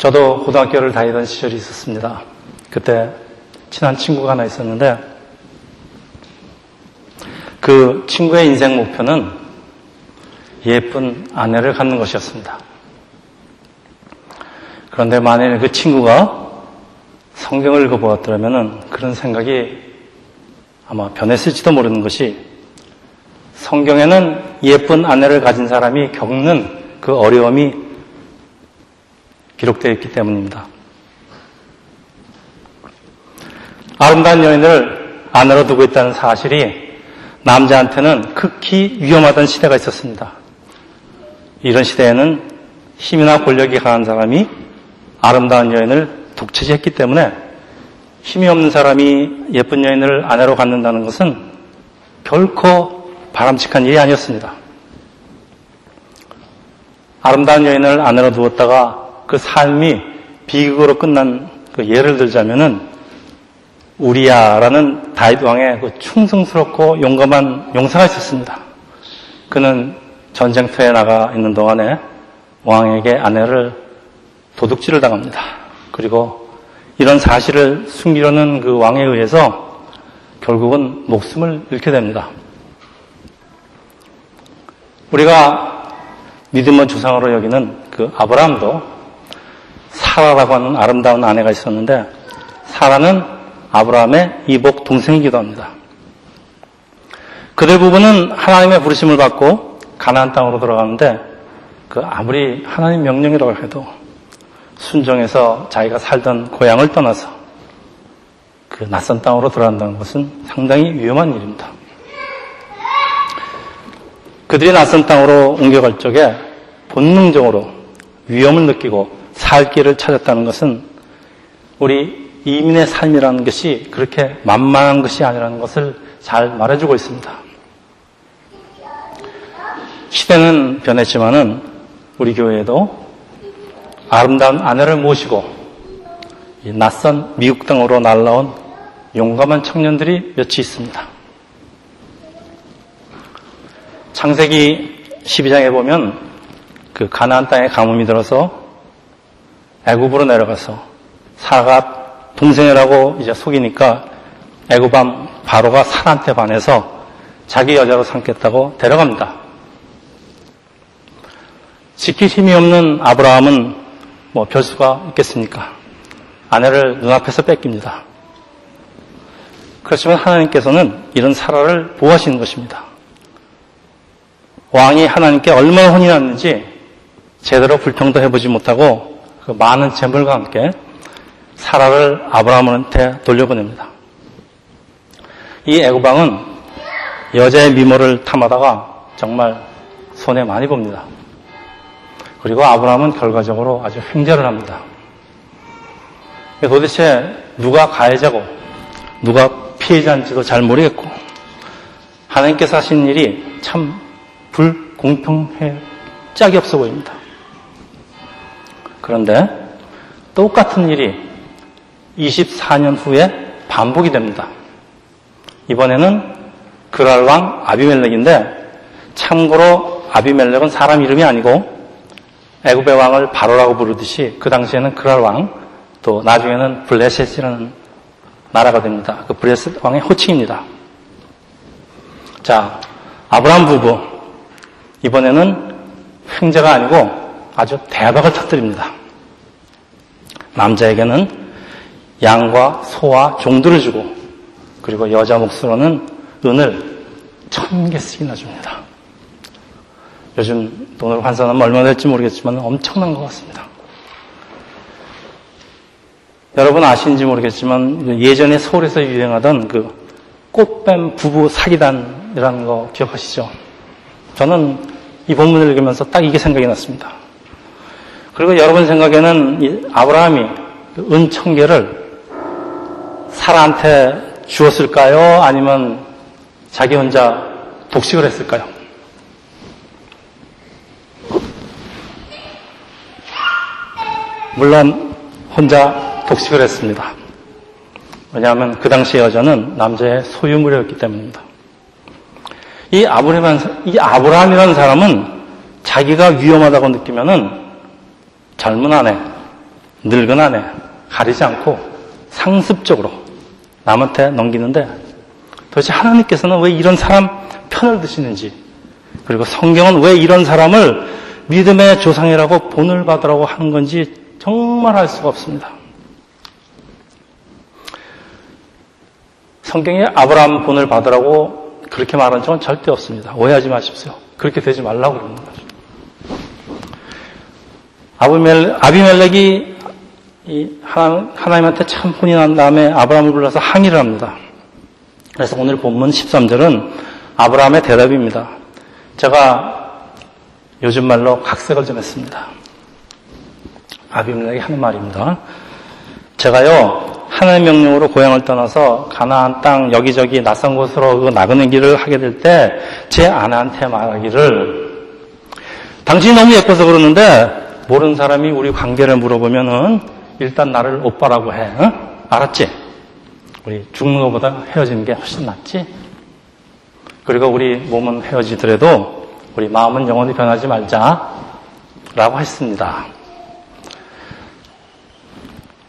저도 고등학교를 다니던 시절이 있었습니다. 그때 친한 친구가 하나 있었는데 그 친구의 인생 목표는 예쁜 아내를 갖는 것이었습니다. 그런데 만일 그 친구가 성경을 읽어보았더라면 그런 생각이 아마 변했을지도 모르는 것이 성경에는 예쁜 아내를 가진 사람이 겪는 그 어려움이 기록되어 있기 때문입니다. 아름다운 여인을 아내로 두고 있다는 사실이 남자한테는 극히 위험하던 시대가 있었습니다. 이런 시대에는 힘이나 권력이 강한 사람이 아름다운 여인을 독차지했기 때문에 힘이 없는 사람이 예쁜 여인을 아내로 갖는다는 것은 결코 바람직한 일이 아니었습니다. 아름다운 여인을 아내로 두었다가 그 삶이 비극으로 끝난 그 예를 들자면은 우리야라는 다윗 왕의 그 충성스럽고 용감한 용사가 있었습니다. 그는 전쟁터에 나가 있는 동안에 왕에게 아내를 도둑질을 당합니다. 그리고 이런 사실을 숨기려는 그 왕에 의해서 결국은 목숨을 잃게 됩니다. 우리가 믿음의 주상으로 여기는 그 아브라함도 사라라고 하는 아름다운 아내가 있었는데 사라는 아브라함의 이복 동생이기도 합니다. 그들 부부는 하나님의 부르심을 받고 가나안 땅으로 들어가는데 그 아무리 하나님 명령이라고 해도 순종해서 자기가 살던 고향을 떠나서 그 낯선 땅으로 들어간다는 것은 상당히 위험한 일입니다. 그들이 낯선 땅으로 옮겨갈 적에 본능적으로 위험을 느끼고 살 길을 찾았다는 것은 우리 이민의 삶이라는 것이 그렇게 만만한 것이 아니라는 것을 잘 말해주고 있습니다. 시대는 변했지만은 우리 교회에도 아름다운 아내를 모시고 낯선 미국 땅으로 날라온 용감한 청년들이 몇이 있습니다. 창세기 12장에 보면 그 가나안 땅에 가뭄이 들어서 애굽으로 내려가서 사가 동생이라고 이제 속이니까 애굽밤 바로가 사한테 반해서 자기 여자로 삼겠다고 데려갑니다. 지킬 힘이 없는 아브라함은 뭐 별수가 있겠습니까? 아내를 눈앞에서 뺏깁니다. 그렇지만 하나님께서는 이런 사라를 보호하시는 것입니다. 왕이 하나님께 얼마나 혼이 났는지 제대로 불평도 해보지 못하고 그 많은 재물과 함께 사라를 아브라함한테 돌려보냅니다. 이 애고방은 여자의 미모를 탐하다가 정말 손해 많이 봅니다. 그리고 아브라함은 결과적으로 아주 횡재를 합니다. 도대체 누가 가해자고 누가 피해자인지도 잘 모르겠고 하나님께서 하신 일이 참 불공평해 짝이 없어 보입니다. 그런데 똑같은 일이 24년 후에 반복이 됩니다. 이번에는 그랄 왕 아비멜렉인데 참고로 아비멜렉은 사람 이름이 아니고 애굽의 왕을 바로라고 부르듯이 그 당시에는 그랄 왕, 또 나중에는 블레셋이라는 나라가 됩니다. 그 블레셋 왕의 호칭입니다. 자, 아브라함 부부 이번에는 횡재가 아니고 아주 대박을 터뜨립니다. 남자에게는 양과 소와 종들을 주고 그리고 여자 몫으로는 은을 천 개씩이나 줍니다. 요즘 돈으로 환산하면 얼마 될지 모르겠지만 엄청난 것 같습니다. 여러분 아시는지 모르겠지만 예전에 서울에서 유행하던 그 꽃뱀 부부 사기단이라는 거 기억하시죠? 저는 이 본문을 읽으면서 딱 이게 생각이 났습니다. 그리고 여러분 생각에는 아브라함이 그 은천 개를 사라한테 주었을까요? 아니면 자기 혼자 독식을 했을까요? 물론 혼자 독식을 했습니다. 왜냐하면 그 당시 여자는 남자의 소유물이었기 때문입니다. 이 아브라함, 이 아브라함이라는 사람은 자기가 위험하다고 느끼면은 젊은 아내, 늙은 아내 가리지 않고 상습적으로 남한테 넘기는데 도대체 하나님께서는 왜 이런 사람 편을 드시는지 그리고 성경은 왜 이런 사람을 믿음의 조상이라고 본을 받으라고 하는 건지 정말 알 수가 없습니다. 성경에 아브라함 본을 받으라고 그렇게 말한 적은 절대 없습니다. 오해하지 마십시오. 그렇게 되지 말라고 그러는 거죠. 아비멜렉이 하나님한테 참 혼이 난 다음에 아브라함을 불러서 항의를 합니다. 그래서 오늘 본문 13절은 아브라함의 대답입니다. 제가 요즘 말로 각색을 좀 했습니다. 아비멜렉이 하는 말입니다. 제가요, 하나님 명령으로 고향을 떠나서 가나안 땅 여기저기 낯선 곳으로 그 나그네 길을 하게 될 때 제 아내한테 말하기를 당신이 너무 예뻐서 그러는데 모르는 사람이 우리 관계를 물어보면은 일단 나를 오빠라고 해. 어? 알았지? 우리 죽는 것보다 헤어지는 게 훨씬 낫지? 그리고 우리 몸은 헤어지더라도 우리 마음은 영원히 변하지 말자. 라고 했습니다.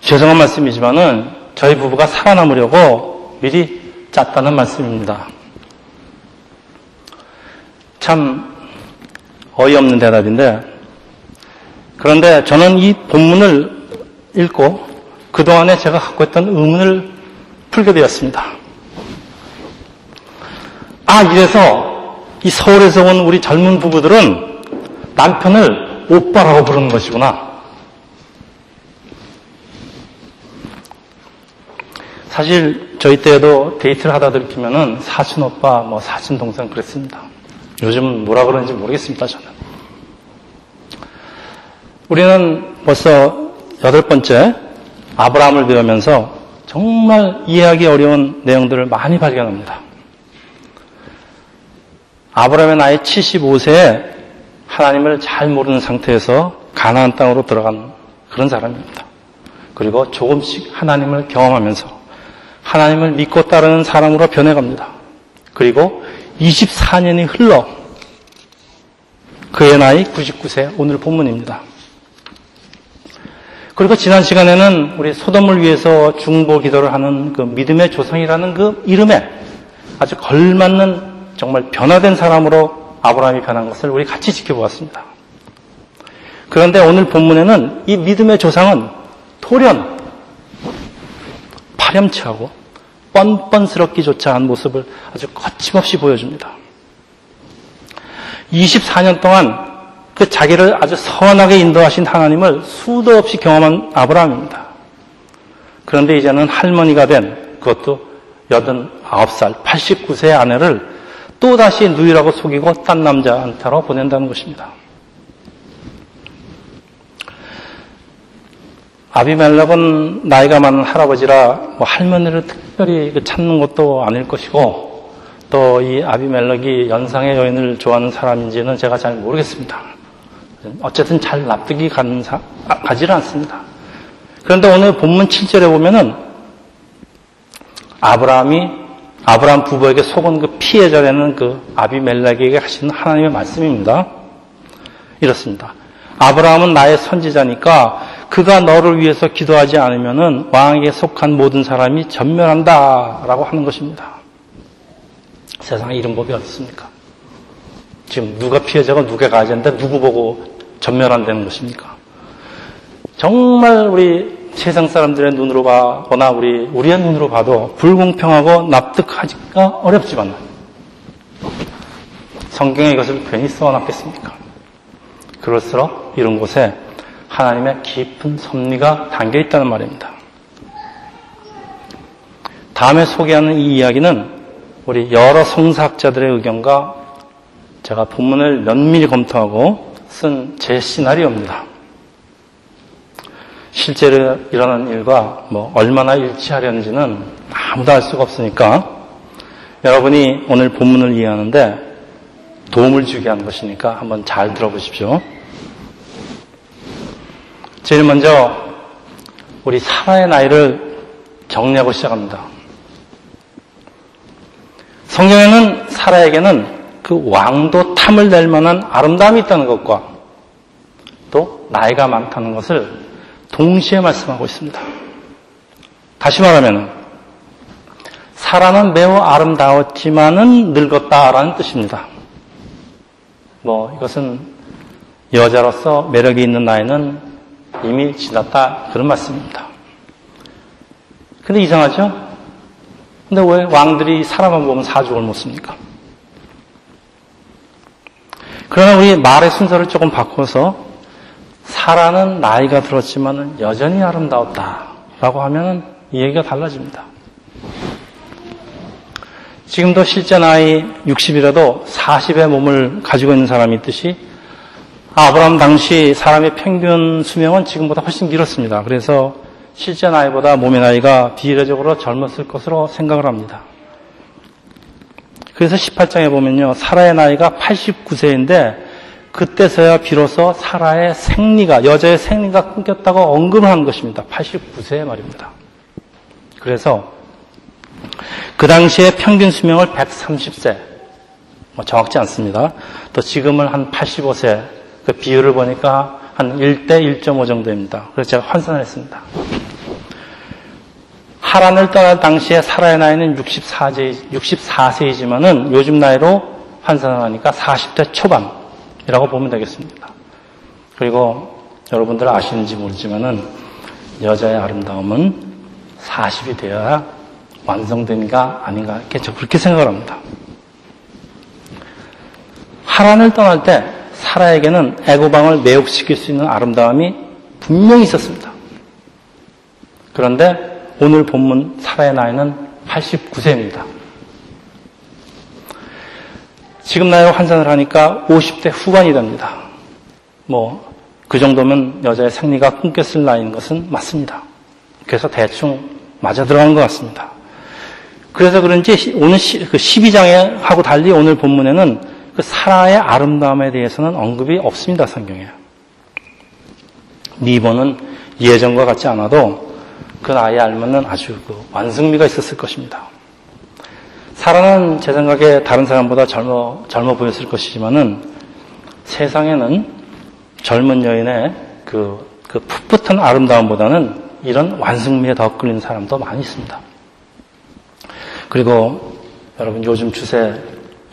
죄송한 말씀이지만은 저희 부부가 살아남으려고 미리 짰다는 말씀입니다. 참 어이없는 대답인데 그런데 저는 이 본문을 읽고 그동안에 제가 갖고 있던 의문을 풀게 되었습니다. 아, 이래서 이 서울에서 온 우리 젊은 부부들은 남편을 오빠라고 부르는 것이구나. 사실 저희 때에도 데이트를 하다 들키면은 사진 오빠, 뭐 사진 동생 그랬습니다. 요즘은 뭐라 그러는지 모르겠습니다, 저는. 우리는 벌써 여덟 번째 아브라함을 배우면서 정말 이해하기 어려운 내용들을 많이 발견합니다. 아브라함의 나이 75세에 하나님을 잘 모르는 상태에서 가나안 땅으로 들어간 그런 사람입니다. 그리고 조금씩 하나님을 경험하면서 하나님을 믿고 따르는 사람으로 변해갑니다. 그리고 24년이 흘러 그의 나이 99세 오늘 본문입니다. 그리고 지난 시간에는 우리 소돔을 위해서 중보 기도를 하는 그 믿음의 조상이라는 그 이름에 아주 걸맞는 정말 변화된 사람으로 아브라함이 변한 것을 우리 같이 지켜보았습니다. 그런데 오늘 본문에는 이 믿음의 조상은 돌연 파렴치하고 뻔뻔스럽기조차 한 모습을 아주 거침없이 보여줍니다. 24년 동안 그 자기를 아주 선하게 인도하신 하나님을 수도 없이 경험한 아브라함입니다. 그런데 이제는 할머니가 된 그것도 89살, 89세의 아내를 또다시 누이라고 속이고 딴 남자한테로 보낸다는 것입니다. 아비멜렉은 나이가 많은 할아버지라 뭐 할머니를 특별히 그 찾는 것도 아닐 것이고 또 이 아비멜렉이 연상의 여인을 좋아하는 사람인지는 제가 잘 모르겠습니다. 어쨌든 잘 납득이 가는 사, 아, 가지를 않습니다. 그런데 오늘 본문 7절에 보면은 아브라함이 아브라함 부부에게 속은 그 피해자라는 그 아비멜렉에게 하시는 하나님의 말씀입니다. 이렇습니다. 아브라함은 나의 선지자니까 그가 너를 위해서 기도하지 않으면은 왕에게 속한 모든 사람이 전멸한다라고 하는 것입니다. 세상에 이런 법이 어디 있습니까? 지금 누가 피해자고 누가 가해자인데 누구 보고 전멸한다는 것입니까? 정말 우리 세상 사람들의 눈으로 봐거나 우리 우리의 눈으로 봐도 불공평하고 납득하기가 어렵지만 성경에 이것을 괜히 써놨겠습니까? 그럴수록 이런 곳에 하나님의 깊은 섭리가 담겨 있다는 말입니다. 다음에 소개하는 이 이야기는 우리 여러 성사학자들의 의견과 제가 본문을 면밀히 검토하고 쓴 제 시나리오입니다. 실제로 일어난 일과 뭐 얼마나 일치하려는지는 아무도 알 수가 없으니까 여러분이 오늘 본문을 이해하는데 도움을 주게 하는 것이니까 한번 잘 들어보십시오. 제일 먼저 우리 사라의 나이를 정리하고 시작합니다. 성경에는 사라에게는 그 왕도 탐을 낼 만한 아름다움이 있다는 것과 또 나이가 많다는 것을 동시에 말씀하고 있습니다. 다시 말하면 사라는 매우 아름다웠지만은 늙었다라는 뜻입니다. 뭐 이것은 여자로서 매력이 있는 나이는 이미 지났다 그런 말씀입니다. 근데 이상하죠? 근데 왜 왕들이 사람만 보면 사족을 못 씁니까? 그러나 우리 말의 순서를 조금 바꿔서 사라는 나이가 들었지만 여전히 아름다웠다라고 하면 이 얘기가 달라집니다. 지금도 실제 나이 60이라도 40의 몸을 가지고 있는 사람이 있듯이 아브라함 당시 사람의 평균 수명은 지금보다 훨씬 길었습니다. 그래서 실제 나이보다 몸의 나이가 비례적으로 젊었을 것으로 생각을 합니다. 그래서 18장에 보면요. 사라의 나이가 89세인데 그때서야 비로소 사라의 생리가 여자의 생리가 끊겼다고 언급을 한 것입니다. 89세 말입니다. 그래서 그 당시에 평균 수명을 130세 뭐 정확지 않습니다. 또 지금은 한 85세 그 비율을 보니까 한 1대 1.5 정도입니다. 그래서 제가 환산을 했습니다. 하란을 떠날 당시에 사라의 나이는 64세, 64세이지만은 요즘 나이로 환산을 하니까 40대 초반이라고 보면 되겠습니다. 그리고 여러분들 아시는지 모르지만은 여자의 아름다움은 40이 되어야 완성된가 아닌가 이렇게 그렇게 생각을 합니다. 하란을 떠날 때 사라에게는 애고방을 매혹시킬 수 있는 아름다움이 분명히 있었습니다. 그런데 오늘 본문 사라의 나이는 89세입니다. 지금 나이로 환산을 하니까 50대 후반이 됩니다. 뭐, 그 정도면 여자의 생리가 끊겼을 나이인 것은 맞습니다. 그래서 대충 맞아 들어가는 것 같습니다. 그래서 그런지 오늘 그 12장에 하고 달리 오늘 본문에는 그 사라의 아름다움에 대해서는 언급이 없습니다, 성경에. 니버는 예전과 같지 않아도 그 나이 알면은 아주 그 완성미가 있었을 것입니다. 사라는 제 생각에 다른 사람보다 젊어, 젊어 보였을 것이지만은 세상에는 젊은 여인의 그, 그 풋풋한 아름다움보다는 이런 완성미에 더 끌리는 사람도 많이 있습니다. 그리고 여러분 요즘 추세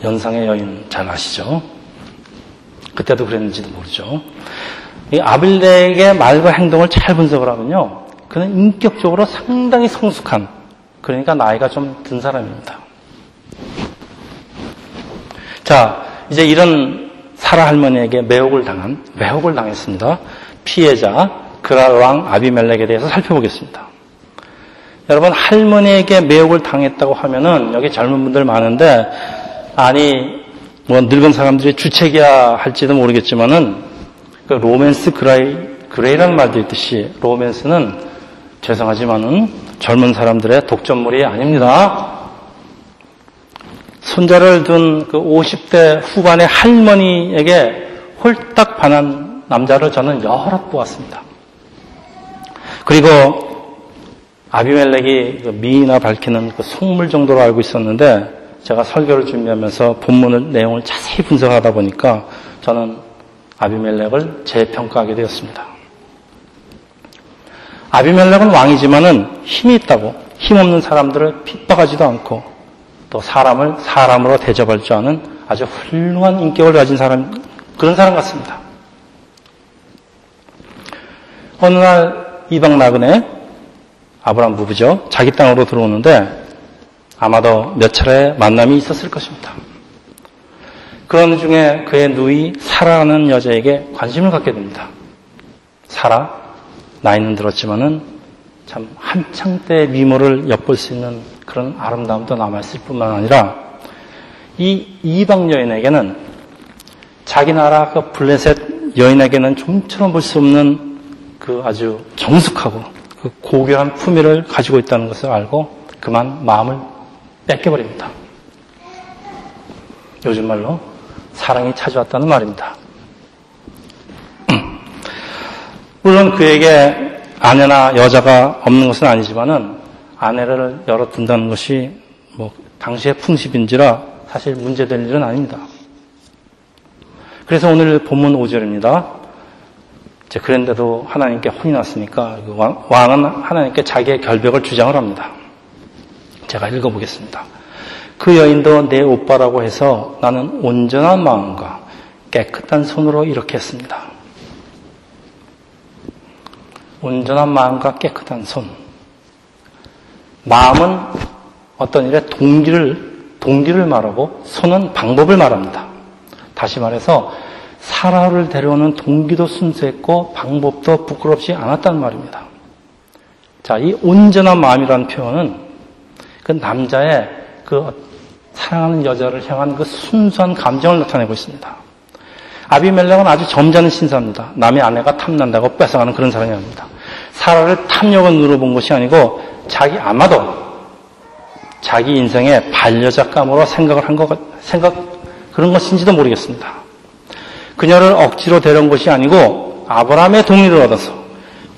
연상의 여인 잘 아시죠? 그때도 그랬는지도 모르죠. 이 아빌렉의 말과 행동을 잘 분석을 하면요. 그는 인격적으로 상당히 성숙한, 그러니까 나이가 좀 든 사람입니다. 자, 이제 이런 사라 할머니에게 매혹을 당한, 매혹을 당했습니다. 피해자, 그랄 왕 아비멜렉에 대해서 살펴보겠습니다. 여러분, 할머니에게 매혹을 당했다고 하면은, 여기 젊은 분들 많은데, 아니, 뭐, 늙은 사람들이 주책이야 할지도 모르겠지만은, 그 로맨스 그라이, 그레이라는 말도 있듯이, 로맨스는 죄송하지만은 젊은 사람들의 독점물이 아닙니다. 손자를 둔 그 50대 후반의 할머니에게 홀딱 반한 남자를 저는 여러 보았습니다. 그리고 아비멜렉이 그 미인이나 밝히는 그 속물 정도로 알고 있었는데 제가 설교를 준비하면서 본문을 내용을 자세히 분석하다 보니까 저는 아비멜렉을 재평가하게 되었습니다. 아비멜렉은 왕이지만은 힘이 있다고 힘없는 사람들을 핍박하지도 않고 또 사람을 사람으로 대접할 줄 아는 아주 훌륭한 인격을 가진 사람 그런 사람 같습니다. 어느 날 이방 나그네 아브라함 부부죠. 자기 땅으로 들어오는데 아마도 몇 차례 만남이 있었을 것입니다. 그런 중에 그의 누이 사라라는 여자에게 관심을 갖게 됩니다. 사라, 나이는 들었지만은 참 한창 때 미모를 엿볼 수 있는 그런 아름다움도 남아있을 뿐만 아니라 이 이방 여인에게는 자기 나라 그 블레셋 여인에게는 좀처럼 볼 수 없는 그 아주 정숙하고 그 고귀한 품위를 가지고 있다는 것을 알고 그만 마음을 뺏겨버립니다. 요즘 말로 사랑이 찾아왔다는 말입니다. 물론 그에게 아내나 여자가 없는 것은 아니지만은 아내를 열어 둔다는 것이 뭐 당시의 풍습인지라 사실 문제될 일은 아닙니다. 그래서 오늘 본문 5절입니다. 이제 그런데도 하나님께 혼이 났으니까 그 왕은 하나님께 자기의 결벽을 주장을 합니다. 제가 읽어보겠습니다. 그 여인도 내 오빠라고 해서 나는 온전한 마음과 깨끗한 손으로 이렇게 했습니다. 온전한 마음과 깨끗한 손. 마음은 어떤 일에 동기를, 동기를 말하고 손은 방법을 말합니다. 다시 말해서 사라를 데려오는 동기도 순수했고 방법도 부끄럽지 않았단 말입니다. 자, 이 온전한 마음이라는 표현은 그 남자의 그 사랑하는 여자를 향한 그 순수한 감정을 나타내고 있습니다. 아비멜렉은 아주 점잖은 신사입니다. 남의 아내가 탐난다고 뺏어가는 그런 사람이 아닙니다. 사라를 탐욕을 누려본 것이 아니고 자기 아마도 자기 인생의 반려자감으로 생각을 한 것, 생각, 그런 것인지도 모르겠습니다. 그녀를 억지로 데려온 것이 아니고 아브라함의 동의를 얻어서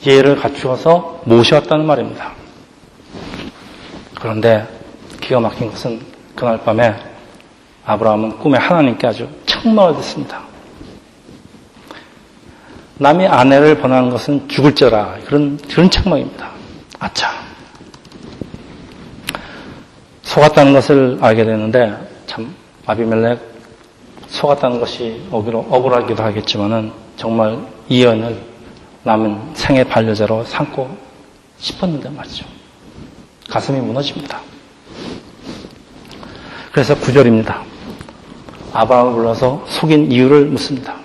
예를 갖추어서 모셔왔다는 말입니다. 그런데 기가 막힌 것은 그날 밤에 아브라함은 꿈에 하나님께 아주 책망을 듣습니다. 남의 아내를 번하는 것은 죽을 자라 그런 그런 책망입니다. 아차 속았다는 것을 알게 되는데 참 아비멜렉 속았다는 것이 억울하기도 하겠지만은 정말 이연을 남은 생의 반려자로 삼고 싶었는데 말이죠. 가슴이 무너집니다. 그래서 구절입니다. 아브라함을 불러서 속인 이유를 묻습니다.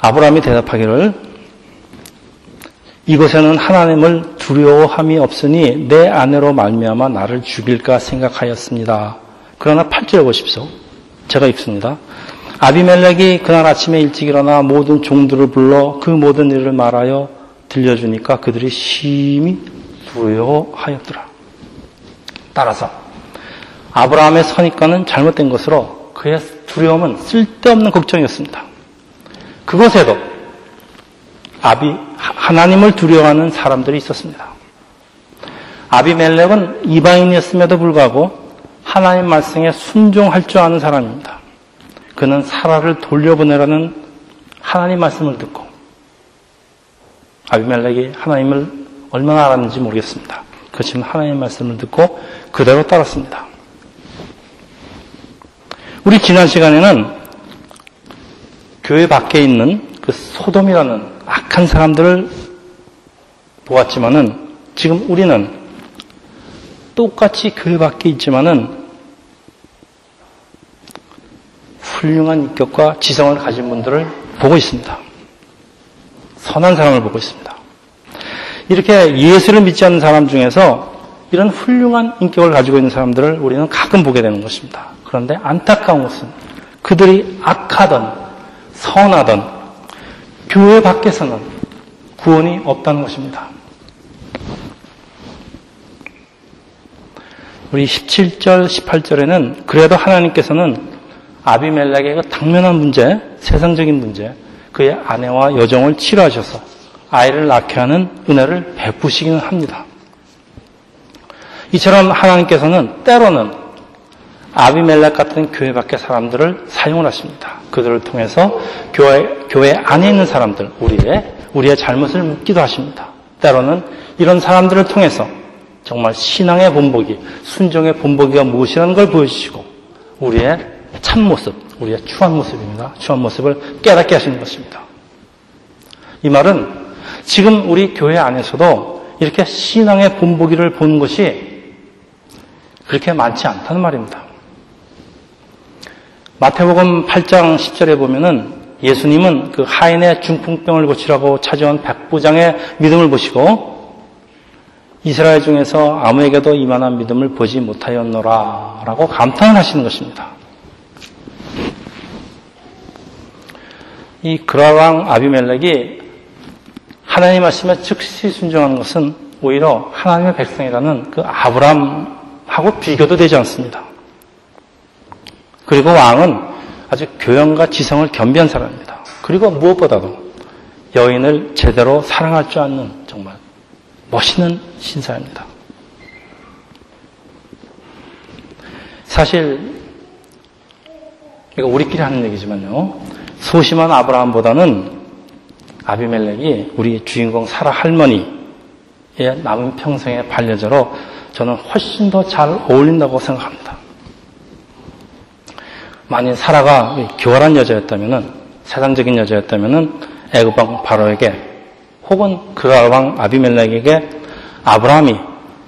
아브라함이 대답하기를 이곳에는 하나님을 두려워함이 없으니 내 아내로 말미암아 나를 죽일까 생각하였습니다. 그러나 8절 보십시오. 제가 읽습니다. 아비멜렉이 그날 아침에 일찍 일어나 모든 종들을 불러 그 모든 일을 말하여 들려주니까 그들이 심히 두려워하였더라. 따라서 아브라함의 선입관은 잘못된 것으로 그의 두려움은 쓸데없는 걱정이었습니다. 그곳에도 아비 하나님을 두려워하는 사람들이 있었습니다. 아비멜렉은 이방인이었음에도 불구하고 하나님 말씀에 순종할 줄 아는 사람입니다. 그는 사라를 돌려보내라는 하나님 말씀을 듣고 아비멜렉이 하나님을 얼마나 알았는지 모르겠습니다. 그렇지만 하나님 말씀을 듣고 그대로 따랐습니다. 우리 지난 시간에는 교회 밖에 있는 그 소돔이라는 악한 사람들을 보았지만은 지금 우리는 똑같이 교회 밖에 있지만은 훌륭한 인격과 지성을 가진 분들을 보고 있습니다. 선한 사람을 보고 있습니다. 이렇게 예수를 믿지 않는 사람 중에서 이런 훌륭한 인격을 가지고 있는 사람들을 우리는 가끔 보게 되는 것입니다. 그런데 안타까운 것은 그들이 악하던 선하던 교회 밖에서는 구원이 없다는 것입니다. 우리 17절, 18절에는 그래도 하나님께서는 아비멜렉의 그 당면한 문제, 세상적인 문제, 그의 아내와 여정을 치료하셔서 아이를 낳게 하는 은혜를 베푸시기는 합니다. 이처럼 하나님께서는 때로는 아비멜렉 같은 교회 밖의 사람들을 사용을 하십니다. 그들을 통해서 교회, 교회 안에 있는 사람들, 우리의, 우리의 잘못을 묻기도 하십니다. 때로는 이런 사람들을 통해서 정말 신앙의 본보기, 순종의 본보기가 무엇이라는 걸 보여주시고, 우리의 참모습, 우리의 추한 모습입니다. 추한 모습을 깨닫게 하시는 것입니다. 이 말은 지금 우리 교회 안에서도 이렇게 신앙의 본보기를 보는 것이 그렇게 많지 않다는 말입니다. 마태복음 8장 10절에 보면은 예수님은 그 하인의 중풍병을 고치라고 찾아온 백부장의 믿음을 보시고 이스라엘 중에서 아무에게도 이만한 믿음을 보지 못하였노라 라고 감탄을 하시는 것입니다. 이 그라왕 아비멜렉이 하나님 말씀에 즉시 순종하는 것은 오히려 하나님의 백성이라는 그 아브람하고 비교도 되지 않습니다. 그리고 왕은 아주 교양과 지성을 겸비한 사람입니다. 그리고 무엇보다도 여인을 제대로 사랑할 줄 아는 정말 멋있는 신사입니다. 사실 이거 우리끼리 하는 얘기지만요. 소심한 아브라함보다는 아비멜렉이 우리 주인공 사라 할머니의 남은 평생의 반려자로 저는 훨씬 더 잘 어울린다고 생각합니다. 만일 사라가 교활한 여자였다면은 세상적인 여자였다면은 애굽왕 바로에게 혹은 그랄 왕 아비멜렉에게 아브라함이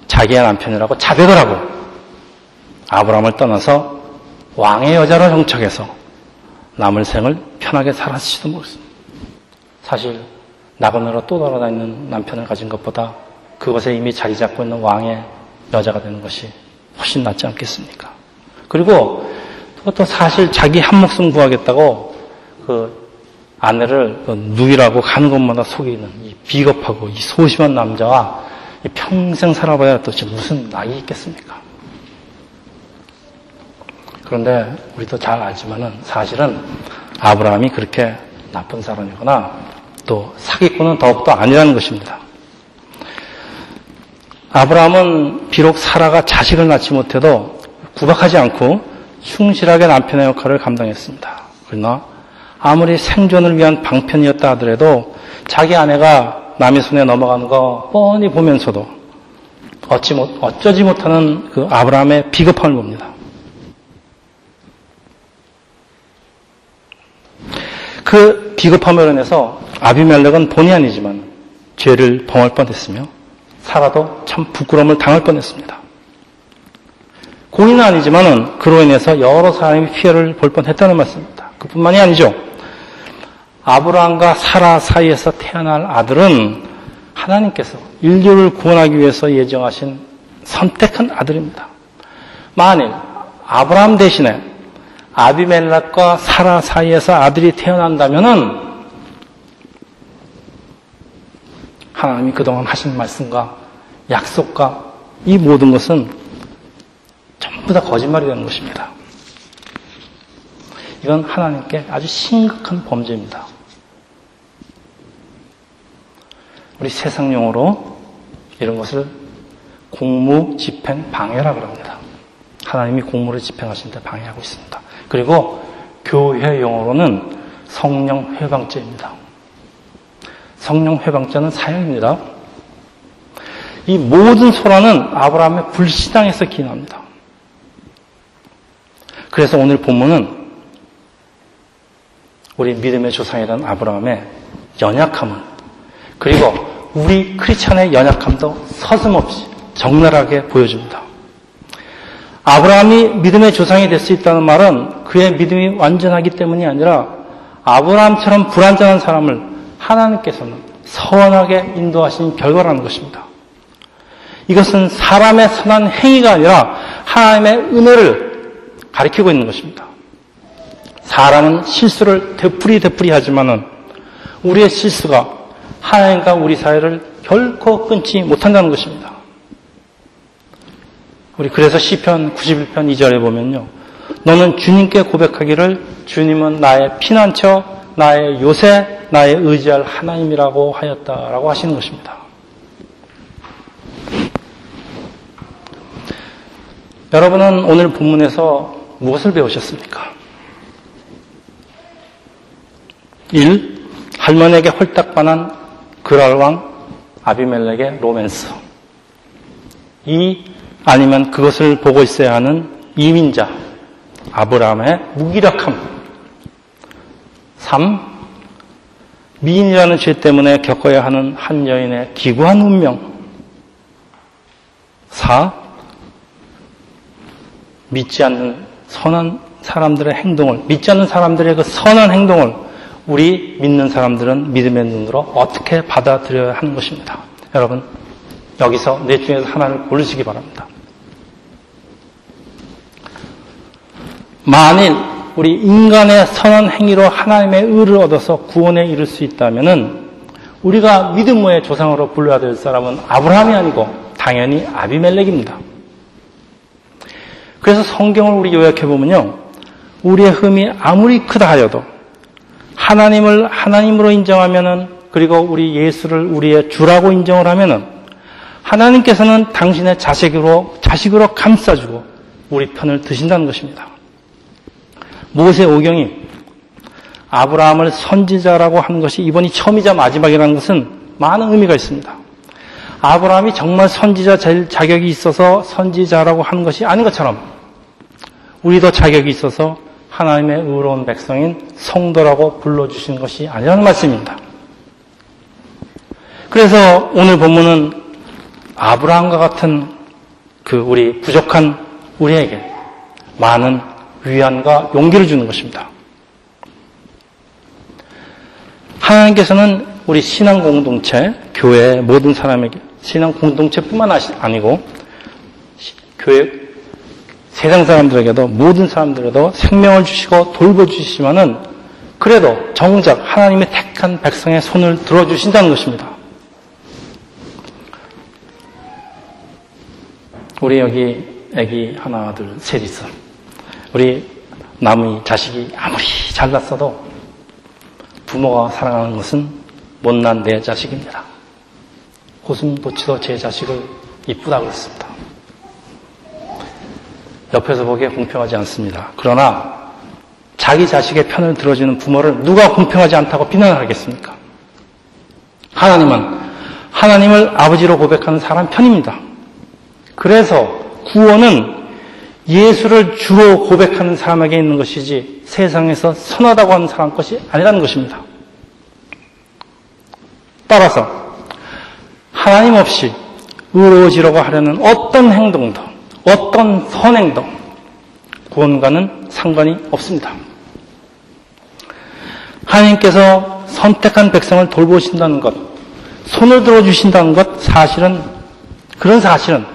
자기의 남편이라고 자백을 하고 아브라함을 떠나서 왕의 여자로 정착해서 남을 생을 편하게 살았을지도 모르겠습니다. 사실 나그네로 또 돌아다니는 남편을 가진 것보다 그것에 이미 자리 잡고 있는 왕의 여자가 되는 것이 훨씬 낫지 않겠습니까? 그리고 그것도 사실 자기 한 목숨 구하겠다고 그 아내를 그 누이라고 가는 것마다 속이는 이 비겁하고 이 소심한 남자와 평생 살아봐야 도대체 무슨 낙이 있겠습니까? 그런데 우리도 잘 알지만은 사실은 아브라함이 그렇게 나쁜 사람이거나 또 사기꾼은 더욱더 아니라는 것입니다. 아브라함은 비록 사라가 자식을 낳지 못해도 구박하지 않고 충실하게 남편의 역할을 감당했습니다. 그러나 아무리 생존을 위한 방편이었다 하더라도 자기 아내가 남의 손에 넘어가는 거 뻔히 보면서도 어찌 못, 어쩌지 못하는 그 아브라함의 비겁함을 봅니다. 그 비겁함으로 인해서 아비멜렉은 본의 아니지만 죄를 범할 뻔했으며 사라도 참 부끄러움을 당할 뻔했습니다. 고인은 아니지만은 그로 인해서 여러 사람이 피해를 볼 뻔했다는 말씀입니다. 그뿐만이 아니죠. 아브라함과 사라 사이에서 태어날 아들은 하나님께서 인류를 구원하기 위해서 예정하신 선택한 아들입니다. 만일 아브라함 대신에 아비멜렉과 사라 사이에서 아들이 태어난다면은 하나님이 그동안 하신 말씀과 약속과 이 모든 것은 전부 다 거짓말이 되는 것입니다. 이건 하나님께 아주 심각한 범죄입니다. 우리 세상 용어로 이런 것을 공무 집행 방해라고 합니다. 하나님이 공무를 집행하시는데 방해하고 있습니다. 그리고 교회 용어로는 성령 회방죄입니다. 성령 회방죄는 사형입니다. 이 모든 소라는 아브라함의 불신앙에서 기인합니다. 그래서 오늘 본문은 우리 믿음의 조상이라는 아브라함의 연약함은 그리고 우리 크리스천의 연약함도 서슴없이 적나라하게 보여줍니다. 아브라함이 믿음의 조상이 될 수 있다는 말은 그의 믿음이 완전하기 때문이 아니라 아브라함처럼 불완전한 사람을 하나님께서는 선하게 인도하신 결과라는 것입니다. 이것은 사람의 선한 행위가 아니라 하나님의 은혜를 가리키고 있는 것입니다. 사람은 실수를 되풀이 되풀이 하지만은 우리의 실수가 하나님과 우리 사이를 결코 끊지 못한다는 것입니다. 우리 그래서 시편 91편 2절에 보면요. 너는 주님께 고백하기를 주님은 나의 피난처, 나의 요새, 나의 의지할 하나님이라고 하였다라고 하시는 것입니다. 여러분은 오늘 본문에서 무엇을 배우셨습니까? 1. 할머니에게 홀딱 반한 그랄왕 아비멜렉의 로맨스. 2. 아니면 그것을 보고 있어야 하는 이민자 아브라함의 무기력함. 3. 미인이라는 죄 때문에 겪어야 하는 한 여인의 기구한 운명. 4. 믿지 않는 선한 사람들의 행동을, 믿지 않는 사람들의 그 선한 행동을 우리 믿는 사람들은 믿음의 눈으로 어떻게 받아들여야 하는 것입니다. 여러분, 여기서 넷 중에서 하나를 고르시기 바랍니다. 만일 우리 인간의 선한 행위로 하나님의 의를 얻어서 구원에 이를 수 있다면은 우리가 믿음의 조상으로 불러야 될 사람은 아브라함이 아니고 당연히 아비멜렉입니다. 그래서 성경을 우리 요약해 보면요. 우리의 흠이 아무리 크다 하여도 하나님을 하나님으로 인정하면은 그리고 우리 예수를 우리의 주라고 인정을 하면은 하나님께서는 당신의 자식으로 자식으로 감싸주고 우리 편을 드신다는 것입니다. 모세 오경이 아브라함을 선지자라고 하는 것이 이번이 처음이자 마지막이라는 것은 많은 의미가 있습니다. 아브라함이 정말 선지자 자격이 있어서 선지자라고 하는 것이 아닌 것처럼 우리도 자격이 있어서 하나님의 의로운 백성인 성도라고 불러주신 것이 아니라는 말씀입니다. 그래서 오늘 본문은 아브라함과 같은 그 우리 부족한 우리에게 많은 위안과 용기를 주는 것입니다. 하나님께서는 우리 신앙 공동체, 교회 모든 사람에게 신앙 공동체뿐만 아니고 교회 세상 사람들에게도 모든 사람들에게도 생명을 주시고 돌보주시지만은 그래도 정작 하나님의 택한 백성의 손을 들어주신다는 것입니다. 우리 여기 애기 하나, 둘, 셋 있어. 우리 남의 자식이 아무리 잘났어도 부모가 사랑하는 것은 못난 내 자식입니다. 고슴도치도 제 자식을 이쁘다 그랬습니다. 옆에서 보기에 공평하지 않습니다. 그러나 자기 자식의 편을 들어주는 부모를 누가 공평하지 않다고 비난하겠습니까? 하나님은 하나님을 아버지로 고백하는 사람 편입니다. 그래서 구원은 예수를 주로 고백하는 사람에게 있는 것이지 세상에서 선하다고 하는 사람 것이 아니라는 것입니다. 따라서 하나님 없이 의로워지려고 하려는 어떤 행동도 어떤 선행도 구원과는 상관이 없습니다. 하나님께서 선택한 백성을 돌보신다는 것, 손을 들어주신다는 것, 사실은, 그런 사실은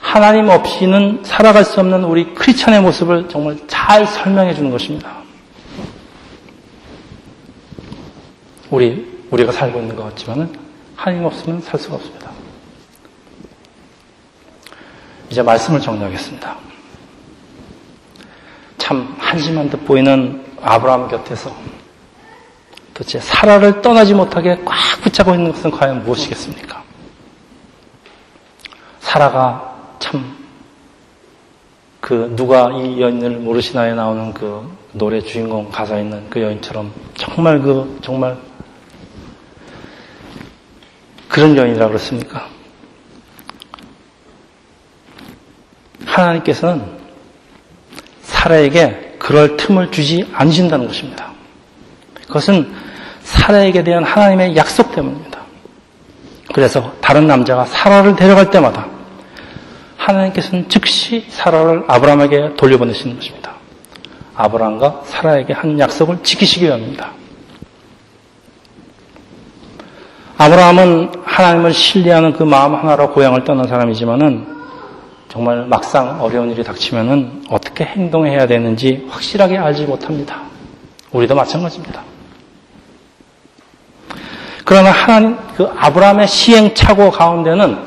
하나님 없이는 살아갈 수 없는 우리 크리스천의 모습을 정말 잘 설명해 주는 것입니다. 우리, 우리가 살고 있는 것 같지만은 하나님 없으면 살 수가 없습니다. 이제 말씀을 정리하겠습니다. 참 한심한 듯 보이는 아브라함 곁에서 도대체 사라를 떠나지 못하게 꽉 붙잡고 있는 것은 과연 무엇이겠습니까? 사라가 참, 그, 누가 이 여인을 모르시나에 나오는 그 노래 주인공 가사 있는 그 여인처럼 정말 그, 정말 그런 여인이라 그렇습니까? 하나님께서는 사라에게 그럴 틈을 주지 않으신다는 것입니다. 그것은 사라에게 대한 하나님의 약속 때문입니다. 그래서 다른 남자가 사라를 데려갈 때마다 하나님께서는 즉시 사라를 아브라함에게 돌려보내시는 것입니다. 아브라함과 사라에게 한 약속을 지키시기 위함입니다. 아브라함은 하나님을 신뢰하는 그 마음 하나로 고향을 떠난 사람이지만은 정말 막상 어려운 일이 닥치면은 어떻게 행동해야 되는지 확실하게 알지 못합니다. 우리도 마찬가지입니다. 그러나 하나님, 그 아브라함의 시행착오 가운데는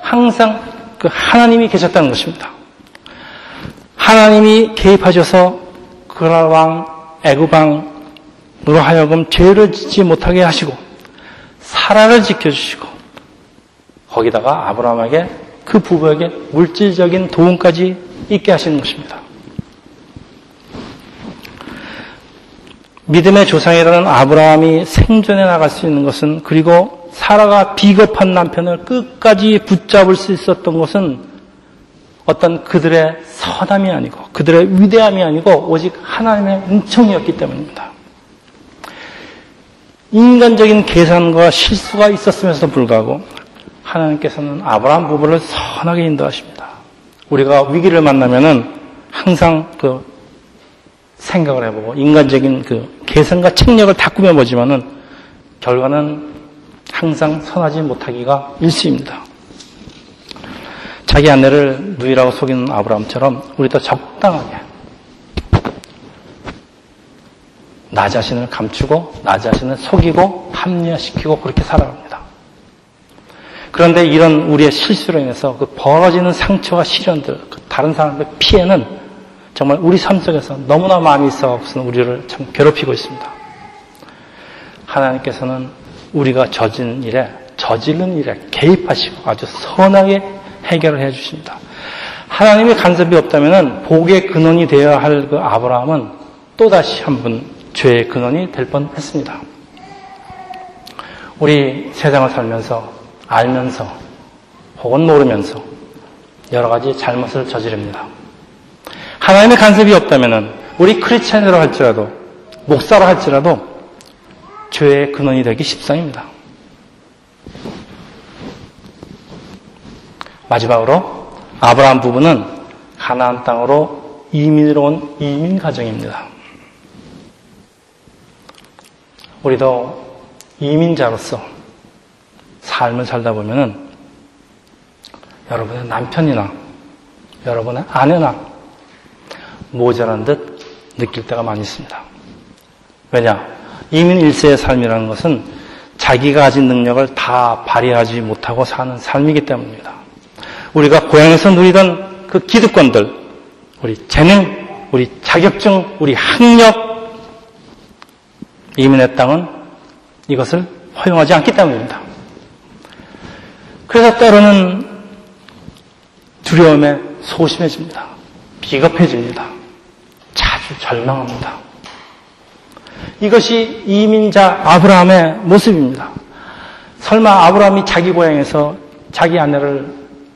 항상 그 하나님이 계셨다는 것입니다. 하나님이 개입하셔서 그랄 왕 애굽왕으로 하여금 죄를 짓지 못하게 하시고 사라를 지켜주시고 거기다가 아브라함에게 그 부부에게 물질적인 도움까지 있게 하시는 것입니다. 믿음의 조상이라는 아브라함이 생존해 나갈 수 있는 것은 그리고 사라가 비겁한 남편을 끝까지 붙잡을 수 있었던 것은 어떤 그들의 선함이 아니고 그들의 위대함이 아니고 오직 하나님의 은총이었기 때문입니다. 인간적인 계산과 실수가 있었음에도 불구하고 하나님께서는 아브라함 부부를 선하게 인도하십니다. 우리가 위기를 만나면은 항상 그 생각을 해보고 인간적인 그 계산과 책력을 다 꾸며보지만은 결과는 항상 선하지 못하기가 일시입니다. 자기 아내를 누이라고 속이는 아브라함처럼 우리도 적당하게 나 자신을 감추고 나 자신을 속이고 합리화시키고 그렇게 살아갑니다. 그런데 이런 우리의 실수로 인해서 그 벌어지는 상처와 시련들, 그 다른 사람의 피해는 정말 우리 삶 속에서 너무나 많이 있어 없으면 우리를 참 괴롭히고 있습니다. 하나님께서는 우리가 저지른 일에, 저지른 일에 개입하시고 아주 선하게 해결을 해 주십니다. 하나님의 간섭이 없다면 복의 근원이 되어야 할 그 아브라함은 또다시 한번 죄의 근원이 될 뻔했습니다. 우리 세상을 살면서 알면서 혹은 모르면서 여러 가지 잘못을 저지릅니다. 하나님의 간섭이 없다면 우리 크리스천으로 할지라도 목사로 할지라도 죄의 근원이 되기 십상입니다. 마지막으로 아브라함 부부는 가나안 땅으로 이민으로 온 이민 가정입니다. 우리도 이민자로서 삶을 살다 보면은 여러분의 남편이나 여러분의 아내나 모자란 듯 느낄 때가 많이 있습니다. 왜냐? 이민 일세의 삶이라는 것은 자기가 가진 능력을 다 발휘하지 못하고 사는 삶이기 때문입니다. 우리가 고향에서 누리던 그 기득권들, 우리 재능, 우리 자격증, 우리 학력, 이민의 땅은 이것을 허용하지 않기 때문입니다. 그래서 때로는 두려움에 소심해집니다. 비겁해집니다. 자주 절망합니다. 이것이 이민자 아브라함의 모습입니다. 설마 아브라함이 자기 고향에서 자기 아내를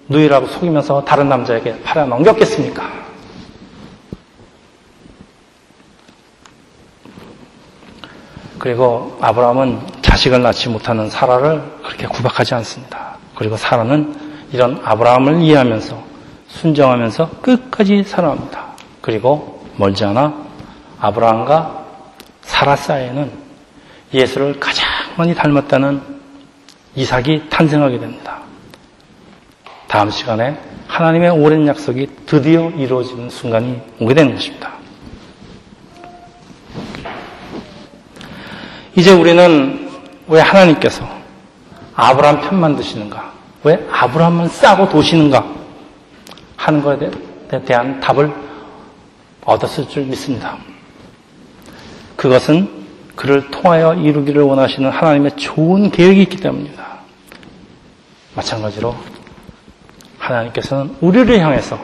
누이라고 속이면서 다른 남자에게 팔아 넘겼겠습니까? 그리고 아브라함은 자식을 낳지 못하는 사라를 그렇게 구박하지 않습니다. 그리고 사라는 이런 아브라함을 이해하면서 순정하면서 끝까지 살아갑니다. 그리고 멀지 않아 아브라함과 사라 사이에는 예수를 가장 많이 닮았다는 이삭이 탄생하게 됩니다. 다음 시간에 하나님의 오랜 약속이 드디어 이루어지는 순간이 오게 되는 것입니다. 이제 우리는 왜 하나님께서 아브라함 편만 드시는가? 왜 아브라함만 싸고 도시는가? 하는 것에 대한 답을 얻었을 줄 믿습니다. 그것은 그를 통하여 이루기를 원하시는 하나님의 좋은 계획이 있기 때문입니다. 마찬가지로 하나님께서는 우리를 향해서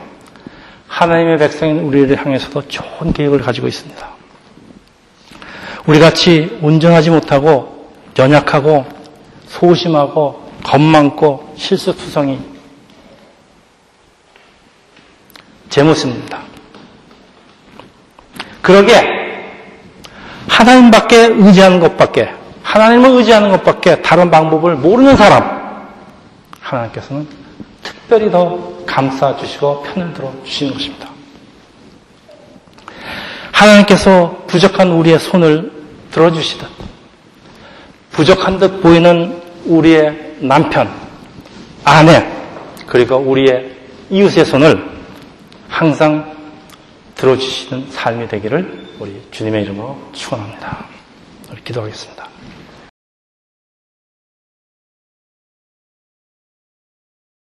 하나님의 백성인 우리를 향해서도 좋은 계획을 가지고 있습니다. 우리 같이 온전하지 못하고 연약하고 소심하고 겁 많고 실수투성이 제 모습입니다. 그러게 하나님밖에 의지하는 것밖에 하나님을 의지하는 것밖에 다른 방법을 모르는 사람 하나님께서는 특별히 더 감싸 주시고 편을 들어 주시는 것입니다. 하나님께서 부족한 우리의 손을 들어주시듯 부족한 듯 보이는 우리의 남편, 아내, 그리고 우리의 이웃의 손을 항상 들어주시는 삶이 되기를 우리 주님의 이름으로 축원합니다. 기도하겠습니다.